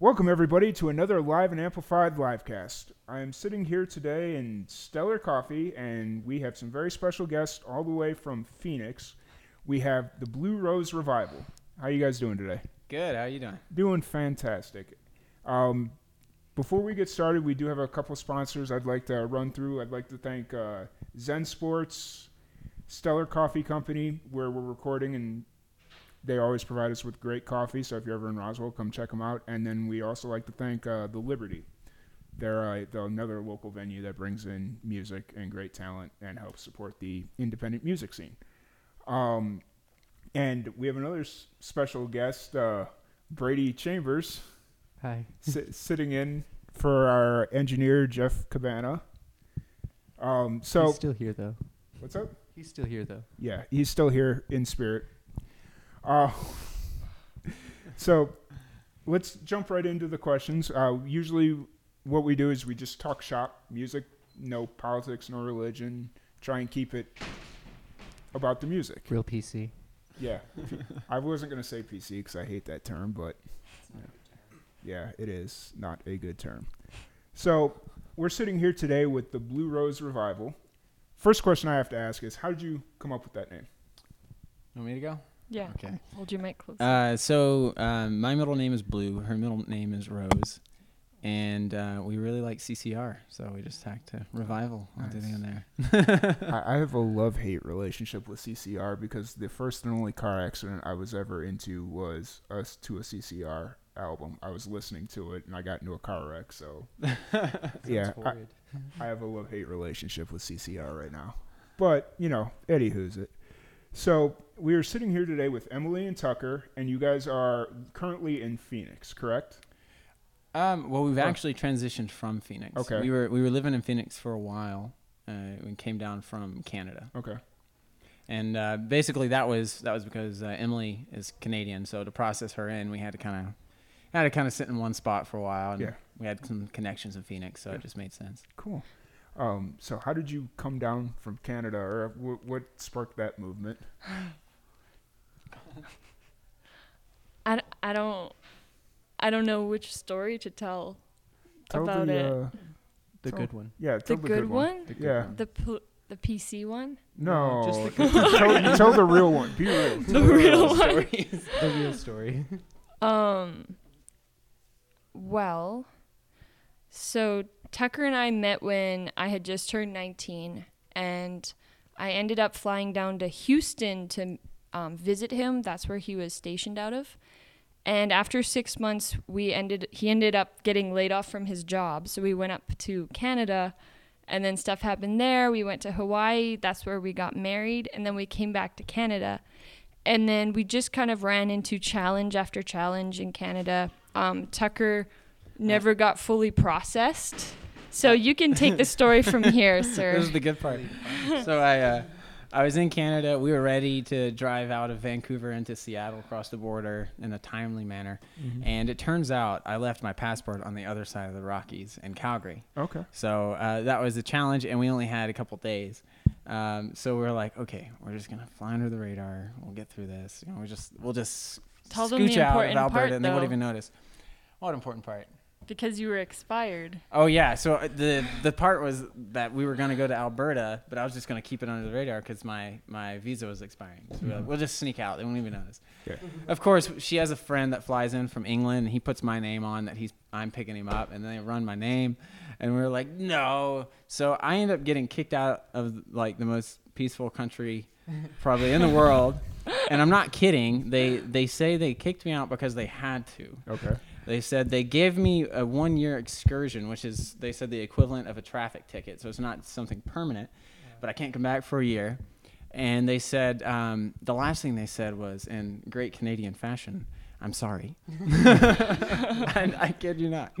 Welcome, everybody, to another live and amplified livecast. I am sitting here today in Stellar Coffee, and we have some very special guests all the way from Phoenix. We have the Blue Rose Revival. How you guys doing today? Good. How you doing? Doing fantastic. Um, before we get started, we do have a couple sponsors I'd like to run through. I'd like to thank uh, Zen Sports, Stellar Coffee Company, where we're recording, and they always provide us with great coffee. So if you're ever in Roswell, come check them out. And then we also like to thank uh, the Liberty. They're, uh, another local venue that brings in music and great talent and helps support the independent music scene. Um, and we have another s- special guest, uh, Brady Chambers, Hi. si- sitting in for our engineer Jeff Cabana. Um, so He's still here though. what's up? He's still here though. Yeah, he's still here in spirit. Uh, so let's jump right into the questions. Uh, usually, what we do is we just talk shop, music, no politics, no religion. Try and keep it about the music. Real PC. Yeah, I wasn't gonna say PC because I hate that term, but yeah, it is not a good term. So we're sitting here today with the Blue Rose Revival. First question I have to ask is, how did you come up with that name? You Want me to go? Yeah. Okay. Hold your mic close. Uh, so um, my middle name is Blue. Her middle name is Rose, and uh, we really like CCR, so we just tacked to revival onto the Nice. end there. I, I have a love hate relationship with CCR because the first and only car accident I was ever into was us to a CCR album. I was listening to it and I got into a car wreck. So yeah, I, I have a love hate relationship with CCR right now. But you know, Eddie who's it. So we are sitting here today with Emily and Tucker, and you guys are currently in Phoenix, correct? Um, well, we've Oh. actually transitioned from Phoenix. Okay. We were we were living in Phoenix for a while. Uh, we came down from Canada, Okay. and uh, basically that was that was because uh, Emily is Canadian, so to process her in, we had to kind of had to kind of sit in one spot for a while. And Yeah. We had some connections in Phoenix, so Yeah. it just made sense. Cool. Um, so how did you come down from Canada, or what, what sparked that movement? I, d- I don't I don't know which story to tell Tell about the, it. Uh, The So- good one. yeah, tell the tell good, one? The good Yeah. one. The pl- the PC one? No, just the tell, tell the real one. Be real. The real one. The real story. Um well, so Tucker and I met when I had just turned 19 and I ended up flying down to Houston to um, visit him. That's where he was stationed out of. And after six months, we ended. He ended up getting laid off from his job, so we went up to Canada, and then stuff happened there. We went to Hawaii. That's where we got married, and then we came back to Canada, and then we just kind of ran into challenge after challenge in Canada. Um, Tucker never got fully processed, so you can take the story from here, sir. This is the good part. so I, uh, I was in Canada. We were ready to drive out of Vancouver into Seattle across the border in a timely manner. Mm-hmm. And it turns out I left my passport on the other side of the Rockies in Calgary. Okay. So uh, that was a challenge, and we only had a couple days. Um, so we are like, okay, we're just gonna fly under the radar. We'll get through this. You know, we just we'll just Tell them scooch the out of Alberta, part, and they won't even notice. What important part? Because you were expired. Oh yeah, so uh, the the part was that we were gonna go to Alberta, but I was just gonna keep it under the radar because my my visa was expiring. So we were like, we'll just sneak out; they won't even notice. Yeah. Of course, she has a friend that flies in from England, and he puts my name on that he's I'm picking him up, and then they run my name, and we are like, no. So I end up getting kicked out of like the most peaceful country probably in the world. And I'm not kidding. They they say they kicked me out because they had to. Okay. They said they gave me a one year excursion, which is, they said, the equivalent of a traffic ticket. So it's not something permanent, but I can't come back for a year. And they said, um, the last thing they said was, in great Canadian fashion, I'm sorry. I, I kid you not.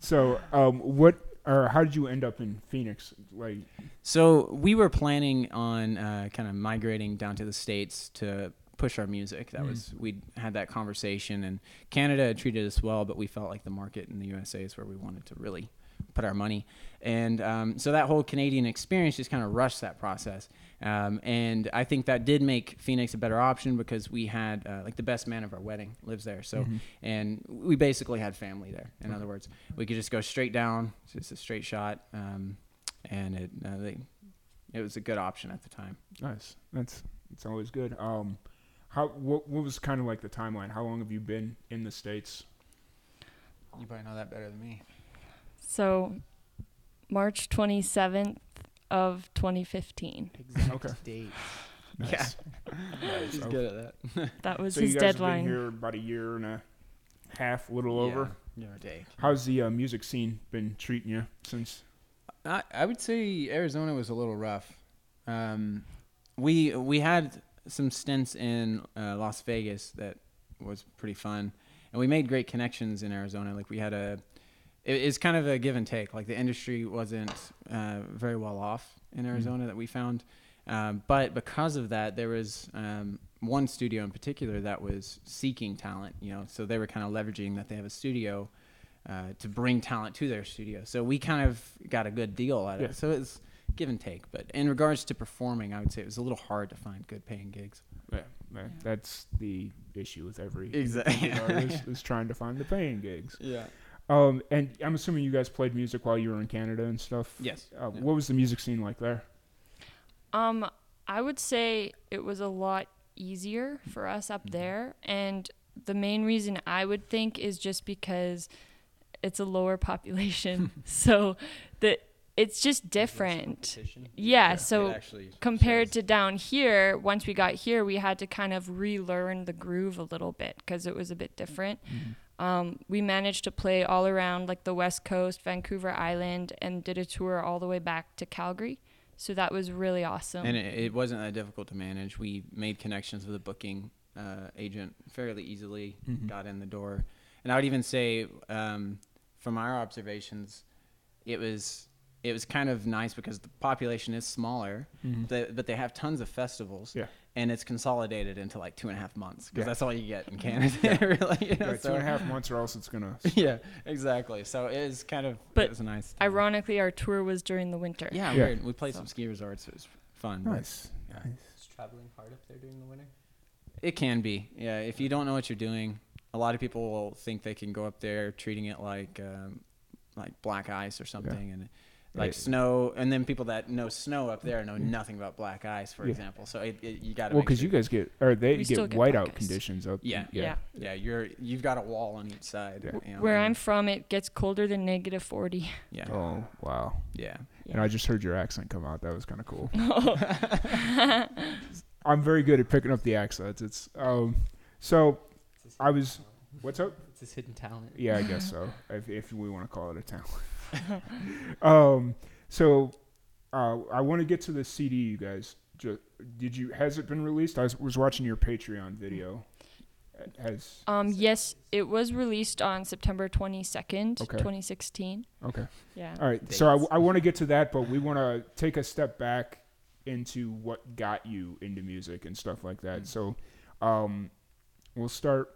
So, um, what or how did you end up in Phoenix? Like, So we were planning on uh, kind of migrating down to the states to push our music. That Mm. was we had that conversation, and Canada treated us well, but we felt like the market in the USA is where we wanted to really put our money. And um, so that whole Canadian experience just kind of rushed that process. Um, and I think that did make Phoenix a better option because we had uh, like the best man of our wedding lives there. So, Mhm. and we basically had family there. In other words, we could just go straight down, just a straight shot. Um, and it, uh, they, it was a good option at the time. Nice. That's it's always good. Um, how what what was kind of like the timeline? How long have you been in the states? You probably know that better than me. So, March 27th of 2015. Exact Okay. date. Nice. Nice. He's Okay. good at that. That was so his you guys deadline. have been here about a year and a half, a little over. Yeah, give or take. How's the uh, music scene been treating you since? I, I would say Arizona was a little rough. Um, we we had some stints in uh, Las Vegas that was pretty fun, and we made great connections in Arizona. Like we had a, it, it's kind of a give and take. Like the industry wasn't uh, very well off in Arizona that we found, um, but because of that, there was um, one studio in particular that was seeking talent. You know, so they were kind of leveraging that they have a studio. Uh, to bring talent to their studio, so we kind of got a good deal out of Yeah. it. So it's give and take. But in regards to performing, I would say it was a little hard to find good paying gigs. Yeah, man, that's the issue with every Exactly. artist is trying to find the paying gigs. Yeah. Um, and I'm assuming you guys played music while you were in Canada and stuff. Yes. Uh, Yeah. What was the music scene like there? Um, I would say it was a lot easier for us up Mhm. there, and the main reason I would think is just because it's a lower population, so the it's just different. Yeah, Yeah, so compared to down here, once we got here, we had to kind of relearn the groove a little bit because it was a bit different. Um, we managed to play all around like the West Coast, Vancouver Island, and did a tour all the way back to Calgary. So that was really awesome. And it, it wasn't that difficult to manage. We made connections with a booking uh, agent fairly easily, Mhm. got in the door. And I would even say, um, from our observations, it was it was kind of nice because the population is smaller, Mhm. the, but they have tons of festivals. Yeah. And it's consolidated into like two and a half months because Yeah. that's all you get in Canada. really, you know, Yeah, two so- and a half months, or else it's gonna. yeah, exactly. So it is kind of But it was a nice. time. Ironically, our tour was during the winter. Yeah, Yeah. weird. We played some ski resorts. It was fun. but Nice. Yeah. Is traveling hard up there during the winter? It can be. Yeah, if you don't know what you're doing, a lot of people will think they can go up there treating it like um, like black ice or something, and like Yeah. snow. And then people that know snow up there know nothing about black ice, for Yeah. example. So it, it, you got to. Well, because you guys get or they We get get whiteout conditions up. Yeah. Yeah. yeah, you're you've got a wall on each side. Yeah. you know, Where I'm from, it gets colder than negative 40. Yeah. Oh wow! Yeah. And I just heard your accent come out. That was kind of cool. I'm very good at picking up the accents. It's um. So I was. What's up? It's his hidden talent. Yeah, I guess so. If if we want to call it a talent. um. So, uh, I want to get to the CD, you guys. Ju- did you? Has it been released? I was, was watching your Patreon video. Has Um, yes, it was released on September 22nd, Okay. 2016. okay. Yeah. All right. So I, want to get to that, but we want to take a step back into what got you into music and stuff like that. So um, we'll start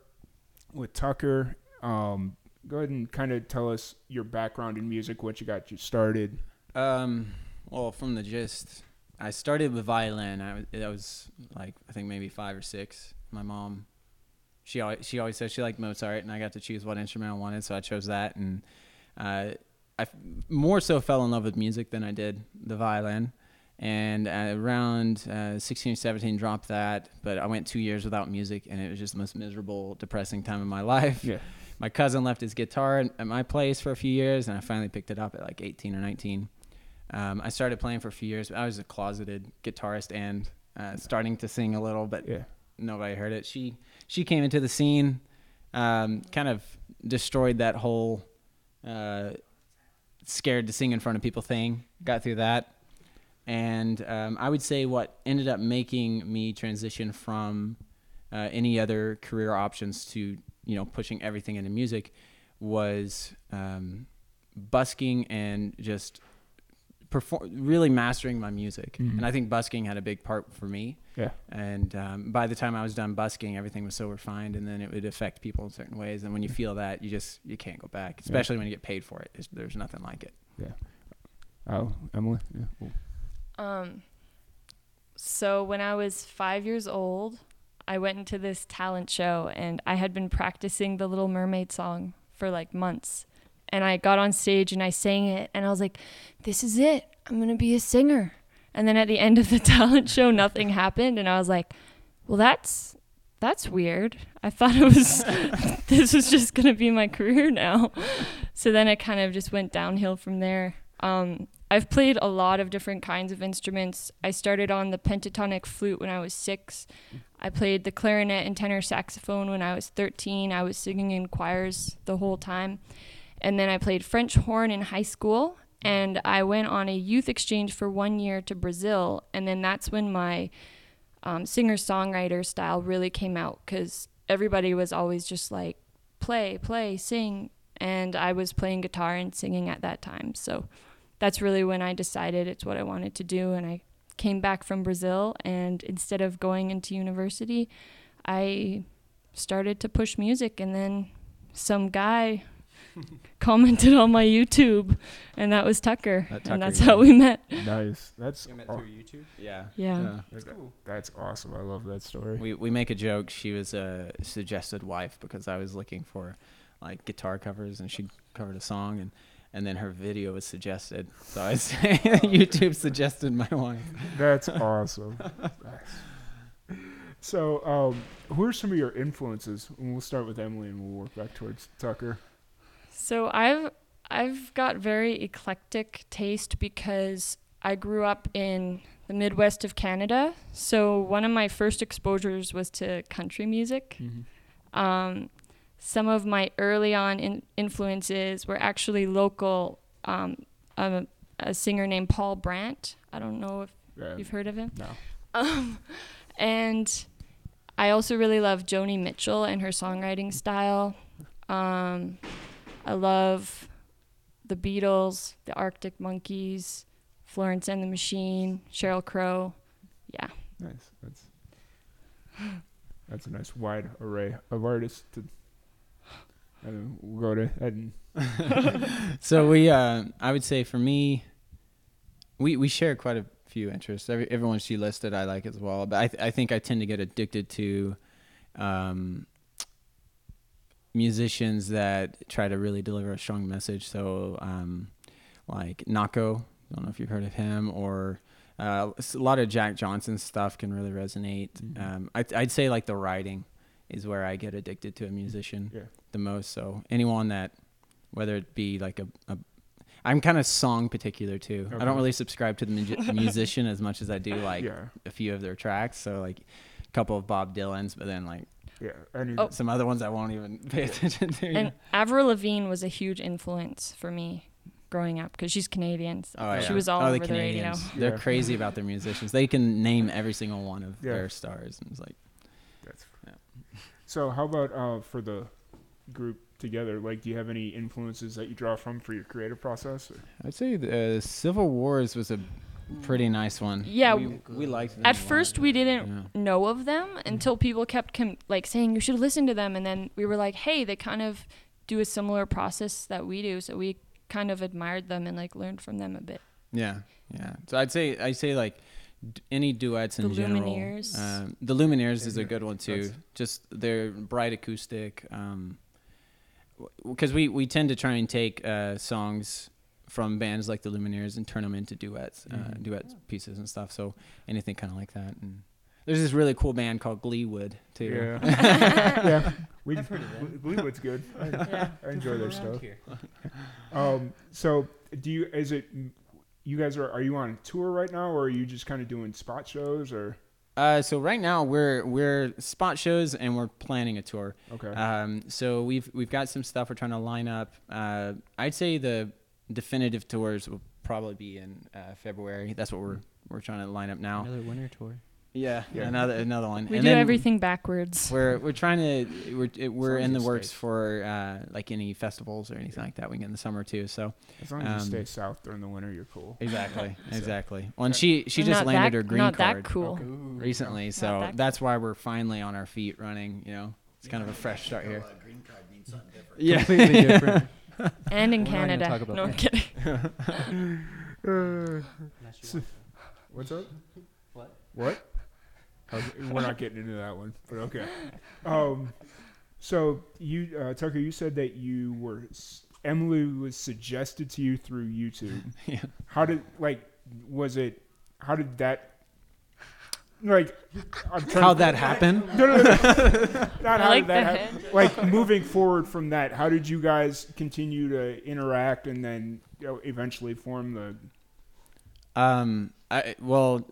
with Tucker. Um, go ahead and kind of tell us your background in music, what you got you started. Um, well, from the gist, I started with violin. I was, like, I think maybe five or six. My mom, she always, she always said she liked Mozart, and I got to choose what instrument I wanted, so I chose that. And uh, I more so fell in love with music than I did the violin. And around uh, 16 or 17, dropped that. But I went two years without music, and it was just the most miserable, depressing time of my life Yeah. my cousin left his guitar at at my place for a few years, and I finally picked it up at like 18 or 19. Um, I started playing for a few years. But I was a closeted guitarist and uh, starting to sing a little, but Yeah. nobody heard it. She she came into the scene, um, kind of destroyed that whole uh, scared to sing in front of people thing. Got through that, and um, I would say what ended up making me transition from uh, any other career options to you know pushing everything into music was um, busking and just perform really mastering my music, Mhm. and I think busking had a big part for me. Yeah. And um, by the time I was done busking, everything was so refined, and then it would affect people in certain ways. And when you feel that, you just you can't go back, especially when you get paid for it. It's, there's nothing like it. Yeah oh, Emily. Yeah. Um, so when I was five years old, I went into this talent show and I had been practicing the Little Mermaid song for like months. And I got on stage and I sang it and I was like, this is it. I'm going to be a singer. And then at the end of the talent show, nothing happened. And I was like, well, that's. That's weird. I thought it was this was just gonna be my career now. So then it kind of just went downhill from there. Um, I've played a lot of different kinds of instruments. I started on the pentatonic flute when I was six. I played the clarinet and tenor saxophone when I was 13. I was singing in choirs the whole time. And then I played French horn in high school. And I went on a youth exchange for one year to Brazil. And then that's when my um, singer songwriter style really came out because everybody was always just like, play, play, sing. And I was playing guitar and singing at that time. So that's really when I decided it's what I wanted to do. And I came back from Brazil, and instead of going into university, I started to push music. And then some guy commented on my YouTube, and that was Tucker. That Tucker and that's guy. how we met. Nice. That's You met aw- through YouTube. Yeah. Yeah. That's cool. that's awesome. I love that story. We we make a joke. She was a suggested wife because I was looking for like guitar covers, and she covered a song, and and then her video was suggested. So I say YouTube suggested my wife. That's awesome. Nice. So, um, who are some of your influences? And we'll start with Emily, and we'll work back towards Tucker. So I've I've got very eclectic taste because I grew up in the Midwest of Canada. So one of my first exposures was to country music. Um, some of my early on in influences were actually local. Um, a, a singer named Paul Brandt. I don't know if you've heard of him. No. Um, and I also really love Joni Mitchell and her songwriting style. Um, I love the Beatles, the Arctic Monkeys, Florence and the Machine, Sheryl Crow. Yeah. Nice. That's that's a nice wide array of artists. To, and we'll go to Ed. So we, uh, I would say for me, we we share quite a few interests. Every, everyone she listed, I like as well. But I th- I think I tend to get addicted to, um, musicians that try to really deliver a strong message. So, um, like Nahko, I don't know if you've heard of him, or uh, s- a lot of Jack Johnson stuff can really resonate. Mhm. Um, I, I'd say like the writing is where I get addicted to a musician Yeah. The most. So anyone that, whether it be like a, a I'm kind of song particular too. I don't really subscribe to the mu- musician as much as I do like yeah. a few of their tracks. So like a couple of Bob Dylan's, but then like Yeah. Any, Oh. some other ones I won't even pay attention to. you know? And Avril Lavigne was a huge influence for me growing up because she's Canadian. So Oh, she yeah. was all oh, over the the radio. Canadians. They're Yeah. crazy about their musicians. They can name every single one of Yeah. their stars. And it's like, That's. Yeah. So, how about uh, for the group together? Like, do you have any influences that you draw from for your creative process? or- I'd say the uh, Civil Wars was a pretty nice one. Yeah, we, we liked them At a lot. first, we didn't Yeah. know of them until people kept com- like saying you should listen to them, and then we were like, hey, they kind of do a similar process that we do, so we kind of admired them and like learned from them a bit. Yeah, yeah. So I'd say I say like d- any duets in The general. Lumineers. Um, the Lumineers is a good one too. that's- Just their bright acoustic. Um, because we we tend to try and take uh, songs from bands like the Lumineers and turn them into duets, uh, Mhm. duet pieces and stuff. So anything kind of like that. And there's this really cool band called Gleewood too. Yeah. yeah. We, I've heard of them. Gleewood's good. I, Yeah. I enjoy their stuff. here. Um, so, do you? Is it? You guys are? Are you on tour right now, or are you just kind of doing spot shows, or? Uh, so right now we're we're spot shows and we're planning a tour. Okay. Um, so we've we've got some stuff we're trying to line up. Uh, I'd say the definitive tours will probably be in uh, February. That's what we're we're trying to line up now. Another winter tour. Yeah, Yeah. another another one. We and do then everything backwards. We're we're trying to we're it, we're in the it works stays. for uh, like any festivals or anything like that. We get in the summer too. So As long as Um, you stay south during the winter, you're cool. exactly, So- exactly. Well, and she she We're just not landed that, her green not card that cool. Recently, so that that's why we're finally on our feet running. You know, it's kind of a fresh start here. Uh, green card means something different. Yeah, Completely different. And in We're Canada. talk about no, I'm kidding. Uh, Unless you So- want to. what's up? What? What? Okay, we're not getting into that one, but okay. Um, so you, uh, Tucker, you said that you were Emily was suggested to you through YouTube. Yeah. How did like was it? How did that? Like, I'm trying How'd to- that happen? No, no, no. Not how like did that happen. Like moving forward from that, how did you guys continue to interact and then you know, eventually form the? Um, I well,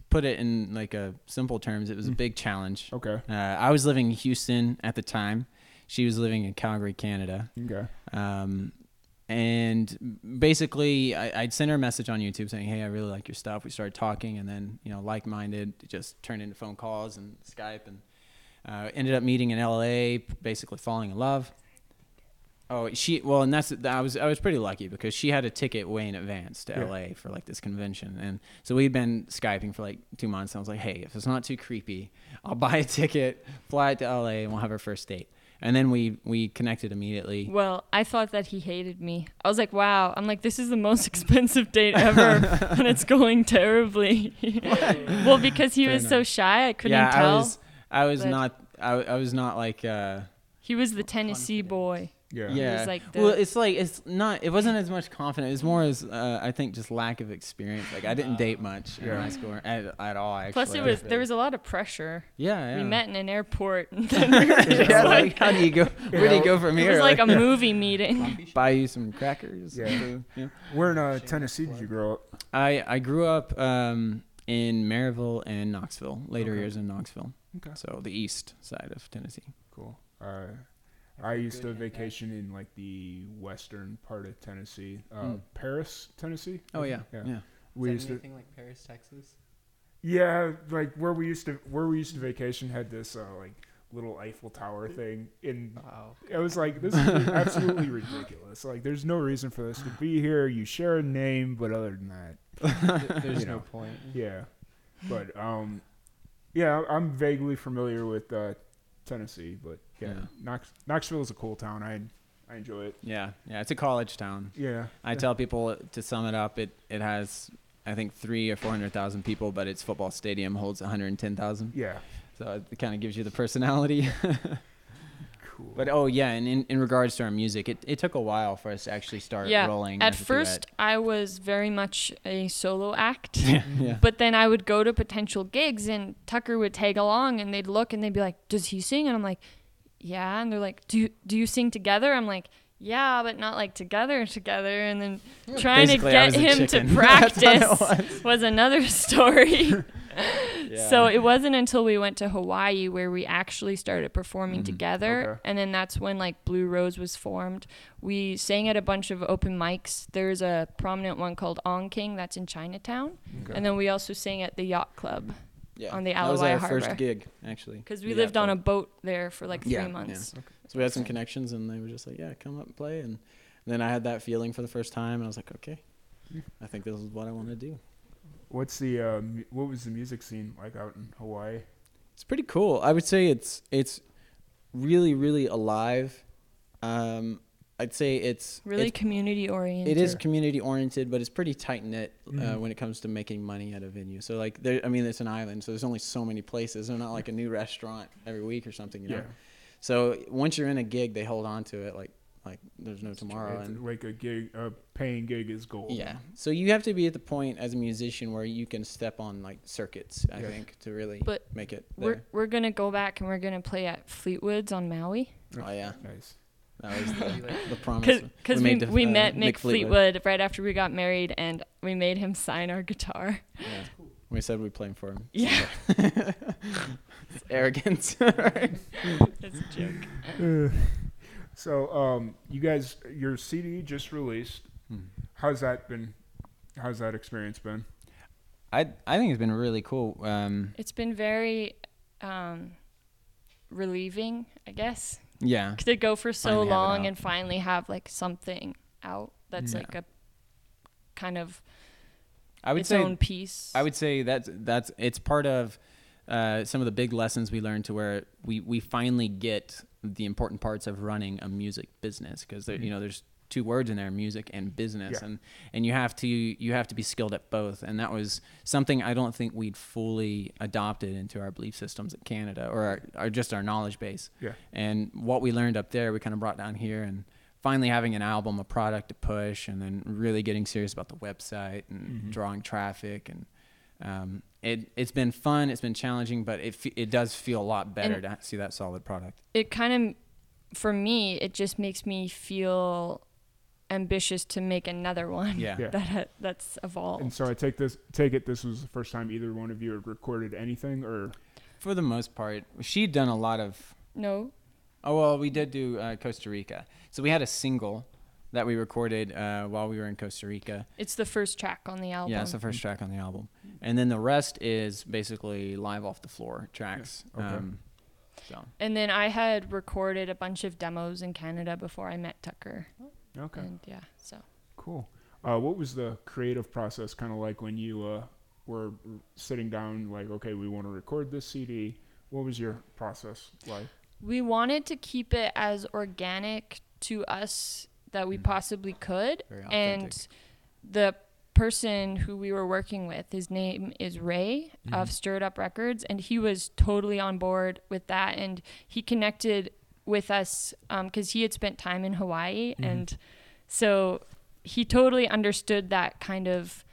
to put it in like a simple terms, it was a Mm. big challenge. Okay. Uh, I was living in Houston at the time. She was living in Calgary, Canada. Okay. Um, and basically, I, I'd send her a message on YouTube saying, "Hey, I really like your stuff." We started talking, and then you know, like-minded, it just turned into phone calls and Skype, and uh, ended up meeting in LA. Basically, falling in love. Oh, she well, and that's I was I was pretty lucky because she had a ticket way in advance to Yeah. LA for like this convention, and so we'd been skyping for like two months. And I was like, "Hey, if it's not too creepy, I'll buy a ticket, fly it to LA, and we'll have our first date." And then we we connected immediately. Well, I thought that he hated me. I was like, wow. I'm like, this is the most expensive date ever, and it's going terribly. well, because he Fair was so shy, I couldn't yeah, tell. I was I was not I, I was not like uh he was the Tennessee boy. Yeah. yeah. was like well, it's like it's not it wasn't as much confidence. It's more as uh, I think just lack of experience. Like I didn't date much Yeah. in high school at, at all. Actually. Plus, it was there was a lot of pressure. yeah, yeah. We met in an airport, and then we were just yeah, like, like how do you go? Where do you go from here? it here? was like a movie meeting. Buy you some crackers. Yeah. yeah. Where in uh, Tennessee did you grow up? I I grew up um, in Maryville and Knoxville. Later Okay. years in Knoxville. Okay. So the east side of Tennessee. Cool. Uh, I used to vacation in like the western part of Tennessee, uh, Mm. Paris, Tennessee. Oh yeah, yeah. yeah. We Is used that to, anything like Paris, Texas? yeah, like where we used to, where we used to vacation had this uh, like little Eiffel Tower thing, and Wow. it was like this is absolutely ridiculous. Like, there's no reason for this to be here. You share a name, but other than that, There's no know. point. yeah. But um, yeah, I'm vaguely familiar with uh, Tennessee, but yeah, Yeah. Knox, Knoxville is a cool town. I I enjoy it. Yeah, yeah. It's a college town. Yeah. I tell people to sum it up, it it has I think three or four hundred thousand people, but its football stadium holds one hundred ten thousand. Yeah. So it kind of gives you the personality. Cool. but oh yeah, and in, in regards to our music, it, it took a while for us to actually start Yeah, rolling. At as a first, I was very much a solo act. duet. yeah, But then I would go to potential gigs and Tucker would tag along and they'd look and they'd be like, "Does he sing?" And I'm like, "Yeah." And they're like, "Do you, do you sing together?" I'm like, "Yeah, but not like together together." And then trying Basically, to get him chicken. to That's what it practice was. was another story. Yeah. So it wasn't until we went to Hawaii where we actually started performing Mhm. together, Okay. and then that's when like Blue Rose was formed. We sang at a bunch of open mics. There's a prominent one called On King that's in Chinatown, Okay. and then we also sang at the Yacht Club yeah. on the Alawai that was our Harbor. first gig actually. because we lived on a boat there for like three Yeah, yeah. months. So we had some connections, and they were just like, "Yeah, come up and play." And then I had that feeling for the first time, and I was like, "Okay, I think this is what I want to do." What's the uh, mu- what was the music scene like out in Hawaii? It's pretty cool. I would say it's it's really really alive. Um, I'd say it's Really it's- community oriented. it is community oriented, but it's pretty tight knit uh, Mhm. when it comes to making money at a venue. So like, there, I mean, it's an island, so there's only so many places. They're not like a new restaurant every week or something, you know. Yeah. So once you're in a gig, they hold on to it like like there's no tomorrow. It's And like a gig, a paying gig is gold. yeah, so you have to be at the point as a musician where you can step on like circuits. I Yeah. think to really But make it. We're There. we're gonna go back and we're gonna play at Fleetwood's on Maui Oh yeah, Nice. that was the, the promise. because we, made to, we uh, met Mick Mick Fleetwood. right after we got married and we made him sign our guitar. Yeah. We said we'd play him for him. Yeah, It's arrogance. it's a joke. So, um, you guys, your CD just released. Hmm. How's that been? How's that experience been? I I think it's been really cool. Um, It's been very um, relieving, I guess, yeah, to go for so Finally long and finally have like something out that's Yeah. like a kind of I would its say own piece. I would say that's that's it's part of uh, some of the big lessons we learned to where we we finally get the important parts of running a music business because Mhm. you know there's two words in there music and business Yeah. and and you have to you have to be skilled at both and that was something I don't think we'd fully adopted into our belief systems in Canada or our, or just our knowledge base Yeah. and what we learned up there we kind of brought down here and finally having an album a product to push and then really getting serious about the website and Mhm. drawing traffic and um, it it's been fun it's been challenging but it fe- it does feel a lot better And- to see that solid product it kind of, for me, it just makes me feel ambitious to make another one yeah, Yeah. that that's evolved. And so I take this take it this was the first time either one of you had recorded anything or for the most part she'd done a lot of no, Oh well, we did do uh, Costa Rica. So we had a single that we recorded uh, while we were in Costa Rica. it's the first track on the album. Yeah, it's the first track on the album, and then the rest is basically live off the floor tracks. Yeah, okay. Um, so And then I had recorded a bunch of demos in Canada before I met Tucker. okay And yeah, so cool. Uh, what was the creative process kind of like when you uh, were sitting down like okay we want to record this CD? What was your process like? we wanted to keep it as organic to us that we Mhm. possibly could. And the person who we were working with, his name is Ray of Mhm. Stirred Up Records, and he was totally on board with that. And he connected with us because he had spent time in Hawaii, Mhm. and so he totally understood that kind of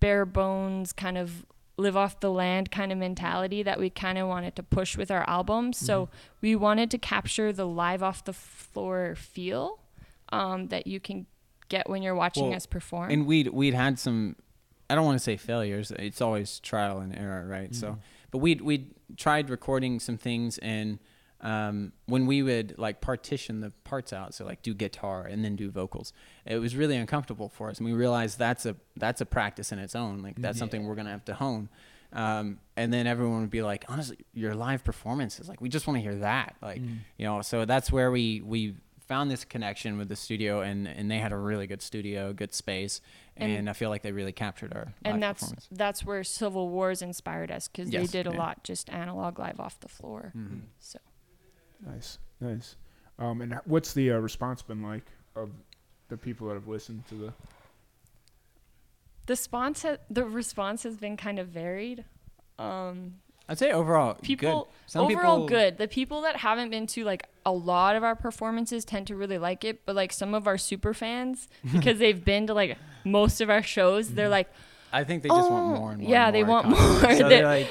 bare bones, kind of live off the land kind of mentality that we kind of wanted to push with our album. So we wanted to capture the live off the floor feel um, that you can get when you're watching Well, us perform. and we'd we'd had some. I don't want to say failures. It's always trial and error, right? So, Mhm. but we'd we'd tried recording some things and. Um, when we would like partition the parts out, so like do guitar and then do vocals, it was really uncomfortable for us, and we realized that's a that's a practice in its own. Like that's Mhm. something we're gonna have to hone. Um, and then everyone would be like, honestly, your live performances, like we just want to hear that, like Mm. you know. So that's where we we found this connection with the studio, and and they had a really good studio, good space, and, And- I feel like they really captured our live and that's performance. that's where Civil Wars inspired us because Yes, they did a yeah. lot just analog live off the floor. Mhm. So Nice, nice. Um, and what's the uh, response been like of the people that have listened to the? the response ha- the response has been kind of varied. Um, I'd say overall, people good. Some overall people, good. The people that haven't been to like a lot of our performances tend to really like it, but like some of our super fans because they've been to like most of our shows, they're mm-hmm. like I think they just Oh, want more and more. yeah, and they want content. more. So They're- they're like,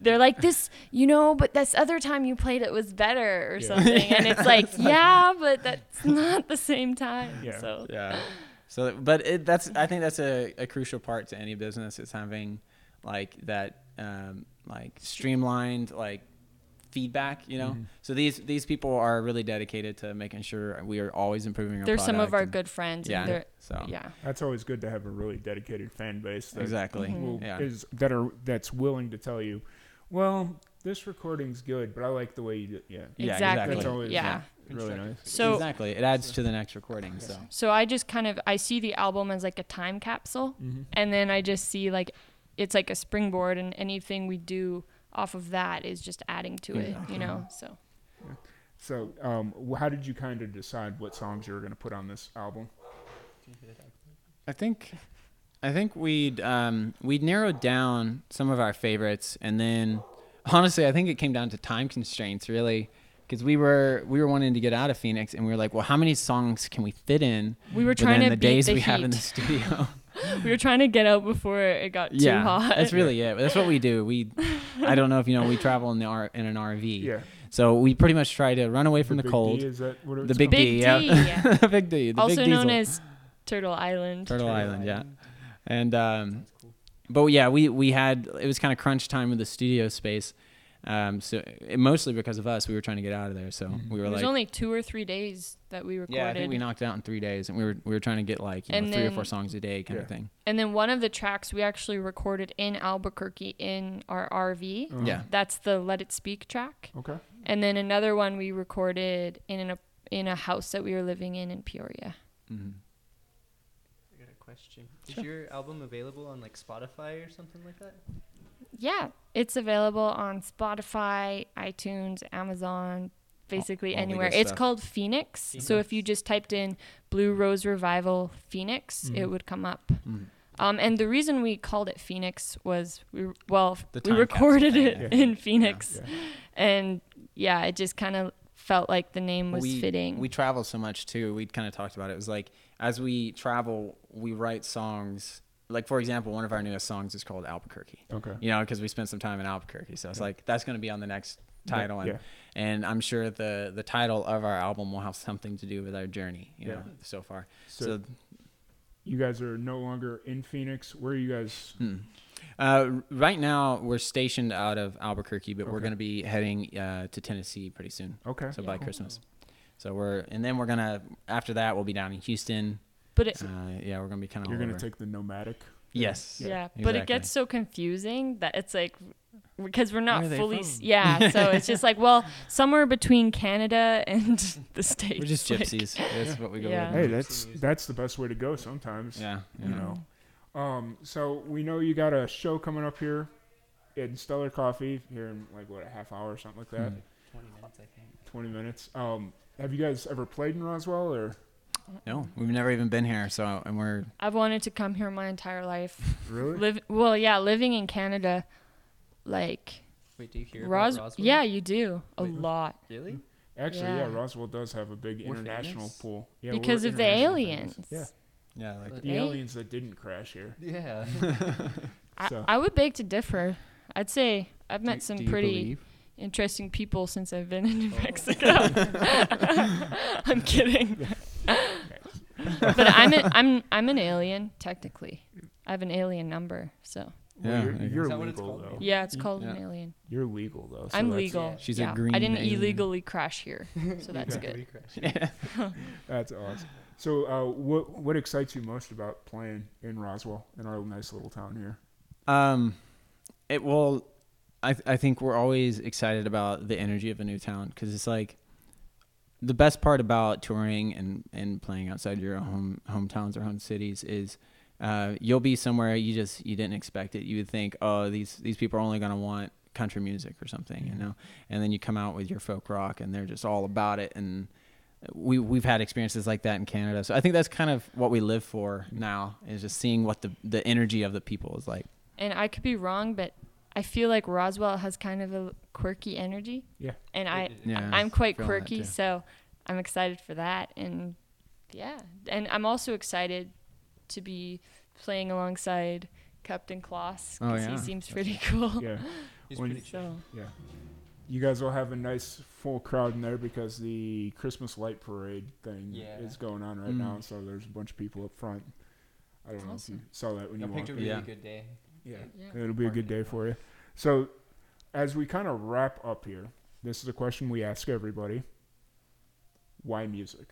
they're like this, you know, but this other time you played it was better or something, and it's like yeah, but that's not the same time. Yeah. So yeah. So, but it, that's I think that's a, a crucial part to any business is having like that um, like streamlined like feedback. You know, Mhm. so these these people are really dedicated to making sure we are always improving our. they're some of our and- good friends. Yeah. And they're, So yeah. That's always good to have a really dedicated fan base. That exactly. Will- Yeah. is that are that's willing to tell you, well, this recording's good, but I like the way you did. Yeah, Yeah, exactly. That's always yeah. really nice. So exactly. It adds to the next recording. So. so I just kind of I see the album as like a time capsule, Mm-hmm. and then I just see like it's like a springboard, and anything we do off of that is just adding to it. You know. So So, um, how did you kind of decide what songs you were going to put on this album? I think, I think we'd um, we'd narrowed down some of our favorites, and then honestly, I think it came down to time constraints, really, because we were we were wanting to get out of Phoenix, and we were like, well, how many songs can we fit in we were trying within to the beat days the we heat. have in the studio? we were trying to get out before it got too yeah, hot. that's really it. That's what we do. We, I don't know if you know, we travel in the R, in an RV, Yeah, so we pretty much try to run away from the, Big cold. D, is that what the big called? D, Big yeah, D, yeah. the big D, the also big known as Turtle Island. Turtle, Turtle Island, yeah. And um, but yeah, we we had it was kind of crunch time with the studio space, Um, so it, mostly because of us, we were trying to get out of there. So Mhm. we It were was like, only two or three days that we recorded. yeah, I think we knocked out in three days, and we were we were trying to get like you know, And three or four then- songs a day kind of thing. and then one of the tracks we actually recorded in Albuquerque in our RV. Uh, Yeah. That's the Let It Speak track. Okay. And then another one we recorded in an, in a house that we were living in in Peoria. hmm I got a question. Is Sure. your album available on like Spotify or something like that? Yeah, it's available on Spotify, iTunes, Amazon, basically all the anywhere. It's stuff. called Phoenix. So if you just typed in Blue Rose Revival Phoenix, it Mhm. would come up. Mhm. Um, and the reason we called it Phoenix was we well we recorded it thing, in Phoenix, Yeah. and yeah, it just kind of felt like the name was we, fitting. We travel so much too. We kind of talked about it. It was like as we travel, we write songs. Like for example, one of our newest songs is called Albuquerque. Okay. You know, because we spent some time in Albuquerque. So it's Yeah. like that's going to be on the next title, and Yeah. and I'm sure the the title of our album will have something to do with our journey. You Yeah. know, so far. So, So, you guys are no longer in Phoenix. Where are you guys? hmm. Uh, right now we're stationed out of Albuquerque, but we're going to be heading uh, to Tennessee pretty soon. Okay. So by Cool. Christmas. So we're and then we're gonna after that we'll be down in Houston. But it, Uh, yeah, we're gonna be kind of. You're gonna take the nomadic. Yes. yeah, Yeah, but it gets so confusing that it's like because we're not Where are they fully s- yeah so it's just like well somewhere between canada and the states We're just like- gypsies. That's what we go Yeah. Hey, that's that's the best way to go sometimes. Yeah. You know. Um. So we know you got a show coming up here in Stellar Coffee here in like what a half hour or something like that. Mhm. 20 minutes, I think. Twenty minutes. Um. Have you guys ever played in Roswell or No, we've never even been here. So and we're i've wanted to come here my entire life really? live well yeah living in canada like Wait, do you hear Ros- about Roswell? yeah you do a Wait. lot Really? Actually, yeah. Yeah. Roswell does have a big We're international famous? pool. Yeah, because we're of the international aliens famous. Yeah. yeah like The Right? aliens that didn't crash here. Yeah. I, So- I would beg to differ i'd say i've met do- some do pretty believe? interesting people since i've been in new Oh. mexico i'm kidding but i'm an, i'm i'm an alien technically i have an alien number so Well, Yeah, you're, you're Is it's legal called? though. yeah it's called Yeah. an alien You're legal though. so i'm that's- legal yeah. She's a green i didn't alien. illegally crash here so that's good Yeah. That's awesome. So, uh, what what excites you most about playing in Roswell, in our nice little town here? Um, it will. I th- I think we're always excited about the energy of a new town because it's like the best part about touring and and playing outside your home hometowns or home cities is. Uh, you'll be somewhere you just you didn't expect it. You would think, oh, these these people are only gonna want country music or something, you know. And then you come out with your folk rock, and they're just all about it. And we we've had experiences like that in Canada, so I think that's kind of what we live for now is just seeing what the the energy of the people is like. and i could be wrong but i feel like roswell has kind of a quirky energy Yeah. and i Yeah, i'm quite quirky so i'm excited for that and yeah and i'm also excited to be playing alongside captain kloss Oh, 'cause yeah. he seems That's pretty cool Yeah, He's When- pretty chill. so yeah. You guys will have a nice full crowd in there because the Christmas light parade thing Yeah. is going on right Mm. now. So there's a bunch of people up front. I don't know if you saw that when I you picked walked. a in. really Yeah. good day. Yeah. yeah It'll be a good day for you. So, as we kind of wrap up here, this is a question we ask everybody: Why music?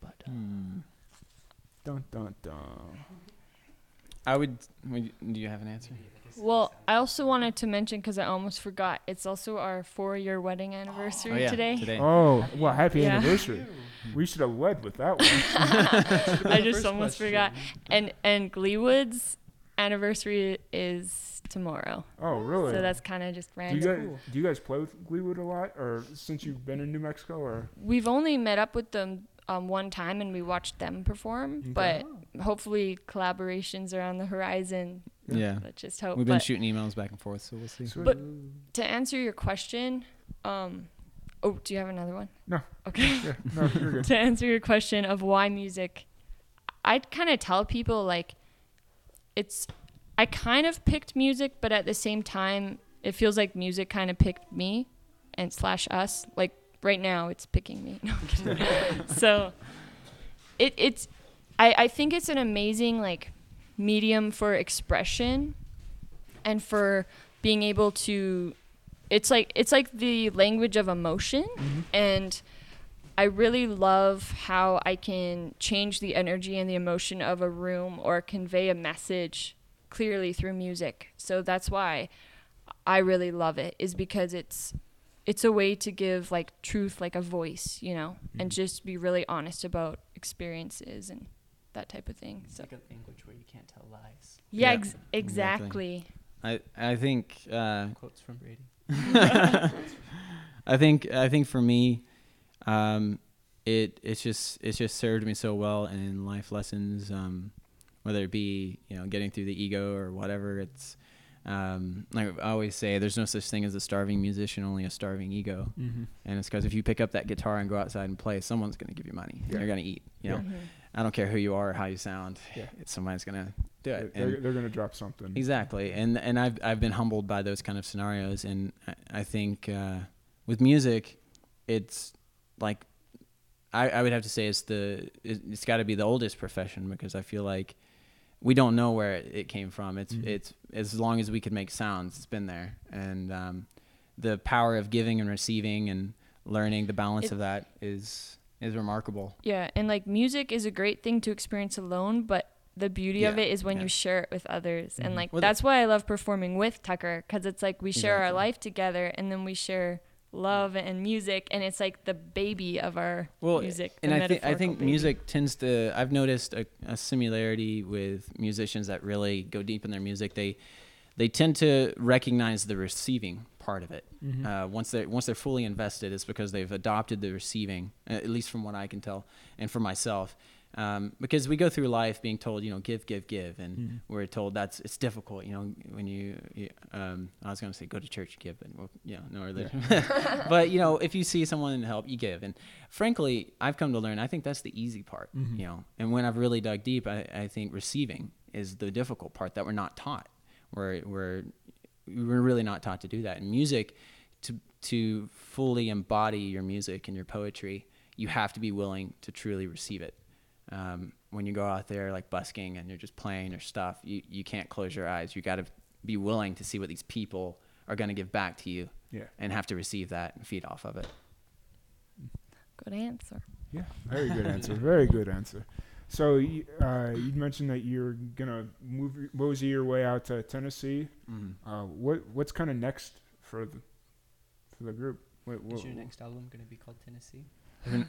But, Hmm. Dun dun dun. I would, would. Do you have an answer? well i also wanted to mention because i almost forgot it's also our four year wedding anniversary oh yeah, today Today. Oh, well, happy Yeah. anniversary! We should have led with that one. i just almost forgot and and gleewood's anniversary is tomorrow Oh, really? so that's kind of just do you random guys do you guys play with Gleewood a lot, or since you've been in New Mexico, or We've only met up with them um, one time and we watched them perform, Okay. but hopefully collaborations are on the horizon. Yeah. Let's just hope. We've been But shooting emails back and forth, so we'll see. Sweet. But- to answer your question, um, oh, do you have another one? No. Okay. yeah, no, you're good. to answer your question of why music, I'd kind of tell people like, it's, I kind of picked music, but at the same time, it feels like music kind of picked me, and slash us. Like right now, it's picking me. No, kidding. so, it it's, I I think it's an amazing like medium for expression, and for being able to it's like it's like the language of emotion Mm-hmm. and I really love how I can change the energy and the emotion of a room or convey a message clearly through music. So that's why I really love it is because it's it's a way to give like truth like a voice, you know, and Mhm. just be really honest about experiences and that type of thing. It's So like a language where you can't tell lies. yeah, Yeah, ex- exactly. exactly. I I think uh, Quotes from Brady. I think I think for me, um, it it's just it's just served me so well in life lessons, um, whether it be you know getting through the ego or whatever. It's um, like I always say, there's no such thing as a starving musician, only a starving ego. Mm-hmm. And it's because if you pick up that guitar and go outside and play, someone's going to give you money. Yeah. You're going to eat. You know, Mhm. I don't care who you are or how you sound. Yeah. Somebody's going to do it. They're, they're gonna drop something. Exactly, and and I've I've been humbled by those kind of scenarios, and I, I think uh, with music, it's like I, I would have to say it's the it, it's got to be the oldest profession because I feel like we don't know where it, it came from. It's Mhm. it's as long as we could make sounds, it's been there, and um, the power of giving and receiving and learning the balance It- of that is is remarkable. Yeah, and like music is a great thing to experience alone, but the beauty of it is when yeah. you share it with others. Mhm. And like Well, that's why I love performing with Tucker cuz it's like we share our life together and then we share love and music and it's like the baby of our Well, music. and the I think I think baby. music tends to. I've noticed a, a similarity with musicians that really go deep in their music. They they tend to recognize the receiving part of it. Mhm. Uh, once they once they're fully invested, it's because they've adopted the receiving. uh, At least from what I can tell, and for myself, um, because we go through life being told, you know, give, give, give, and Mhm. we're told that's it's difficult. You know, when you, you um, I was going to say go to church, give, but well, yeah, no religion. but you know, if you see someone in help, you give. And frankly, I've come to learn. I think that's the easy part. Mhm. You know, and when I've really dug deep, I, I think receiving is the difficult part that we're not taught. We're we're we're really not taught to do that. And music, to to fully embody your music and your poetry, you have to be willing to truly receive it. Um, when you go out there like busking and you're just playing your stuff, you, you can't close your eyes. You got to be willing to see what these people are going to give back to you Yeah. and have to receive that and feed off of it. good answer. Yeah. Very good answer. Very good answer. So you, uh, you mentioned that you're gonna move mosey your way out to Tennessee. Uh, what what's kind of next for the for the group? What, what, Is your next album going to be called Tennessee?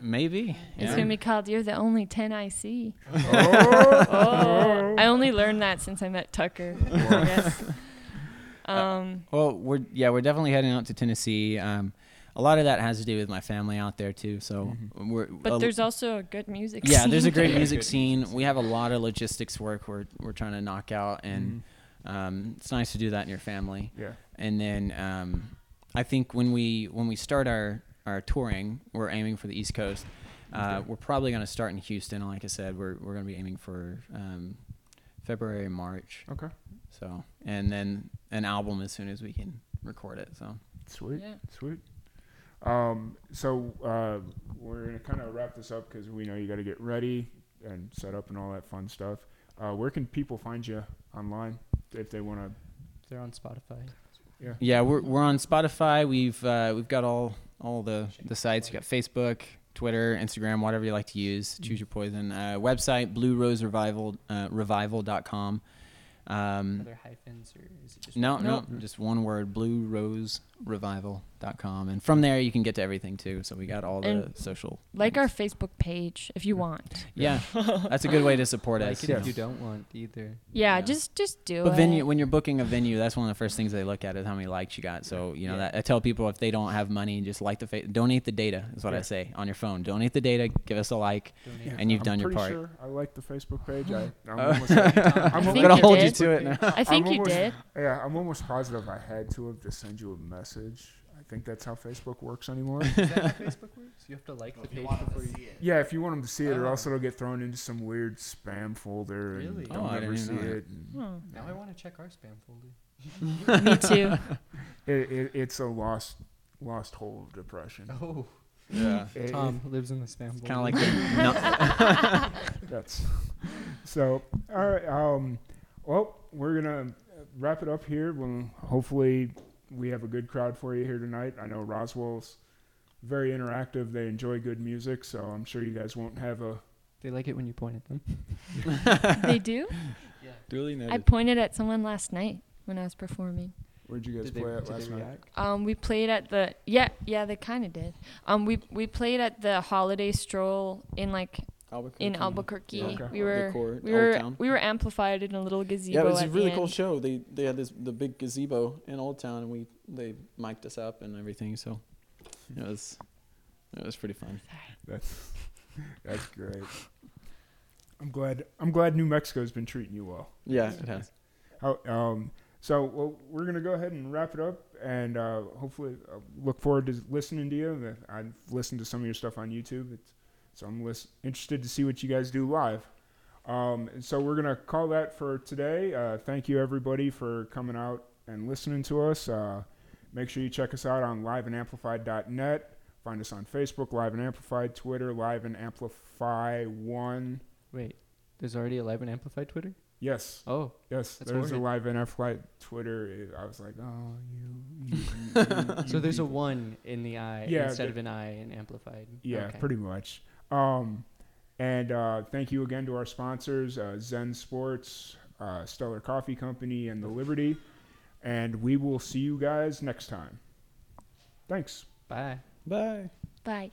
Maybe. It's yeah. going to be called You're the Only 10 I See. Oh, Oh, I only learned that since I met Tucker. I guess. Um, Well, we're yeah, we're definitely heading out to Tennessee. Um, a lot of that has to do with my family out there too. So Mhm. we're but a- there's also a good music scene. yeah, scene. there's a great music scene. We have a lot of logistics work we're we're trying to knock out, and Mhm. um, it's nice to do that in your family. yeah. And then um, I think when we when we start our our touring, we're aiming for the East Coast. Uh, Okay. We're probably going to start in Houston. Like I said, we're we're going to be aiming for um, February, March. Okay. So, and then an album as soon as we can record it. So. Sweet. Yeah. Sweet. Um, so uh, we're gonna kind of wrap this up because we know you got to get ready and set up and all that fun stuff. Uh, where can people find you online if they want to? They're on Spotify. Yeah. Yeah, we're we're on Spotify. We've uh, we've got all all the the sites. You got Facebook, Twitter, Instagram, whatever you like to use. Choose your poison. Uh, website Blue Rose Revival uh, Revival.com. Um, Are there hyphens or is it just no, one? no, Nope. just one word. Blue Rose Revival.com, and from there you can get to everything too. So we got all the And social. like our. Facebook page if you want. yeah, that's a good way to support Like us. it Yeah. if you don't want either. Yeah, Yeah. just just do But it. venue, when you're booking a venue, that's one of the first things they look at is how many likes you got. So you know Yeah. that I tell people if they don't have money, just like the fa- donate the data is what Yeah. I say on your phone. Donate the data, give us a like. Donate. Yeah, And you've I'm done your pretty part. Sure I like the Facebook page. I, I'm almost, I'm I almost- think gonna you hold you did. To it now. I think I'm you almost- did. Yeah, I'm almost positive I had to have to send you a message. I think that's how Facebook works anymore. Is that how Facebook works? You have to like the page before you. yeah, if you want them to see it, or Oh. else it'll get thrown into some weird spam folder and Really? don't Oh, I ever didn't see know it. and Hmm. Now I want to check our spam folder. Me too. It, it. It's a lost lost hole of depression. Oh, Yeah, It- it- Tom lives in the spam folder. kind of like the, no, That's so. All right. Um. Well, we're gonna wrap it up here. We'll hopefully we have a good crowd for you here tonight. I know Roswell's very interactive. They enjoy good music, so I'm sure you guys won't have a. They like it when you point at them. they do. Yeah. Duly noted. I pointed at someone last night when I was performing. Where'd you guys Did they, play at last night? Um, we played at the yeah yeah they kind of did. Um, we we played at the holiday stroll in like Albuquerque. in Albuquerque. Yeah. Okay. We were Decor, we were Town. we were amplified in a little gazebo. Yeah, it was a really cool end. show. They they had this the big gazebo in Old Town, and we they mic'd us up and everything. So it was it was pretty fun. That's that's great. I'm glad. I'm glad New Mexico's been treating you well. Yeah, it has. How, um, so well, we're gonna go ahead and wrap it up, and uh, hopefully uh, look forward to listening to you. I've listened to some of your stuff on YouTube, it's, so I'm lis- interested to see what you guys do live. Um, and so we're gonna call that for today. Uh, thank you everybody for coming out and listening to us. Uh, make sure you check us out on liveandamplified.net. Find us on Facebook, Live and Amplified, Twitter, Live and Amplify One. Wait, there's already a live and amplified Twitter. Yes, Oh, Yes, there's a live NF flight Twitter. I was like, oh, you. you, you, you so there's a one in the I Yeah, instead the- of an I in amplified. Yeah, Okay. pretty much. Um, and uh, thank you again to our sponsors, uh, Zen Sports, uh, Stellar Coffee Company, and the Liberty. And we will see you guys next time. Thanks. Bye. Bye. Bye.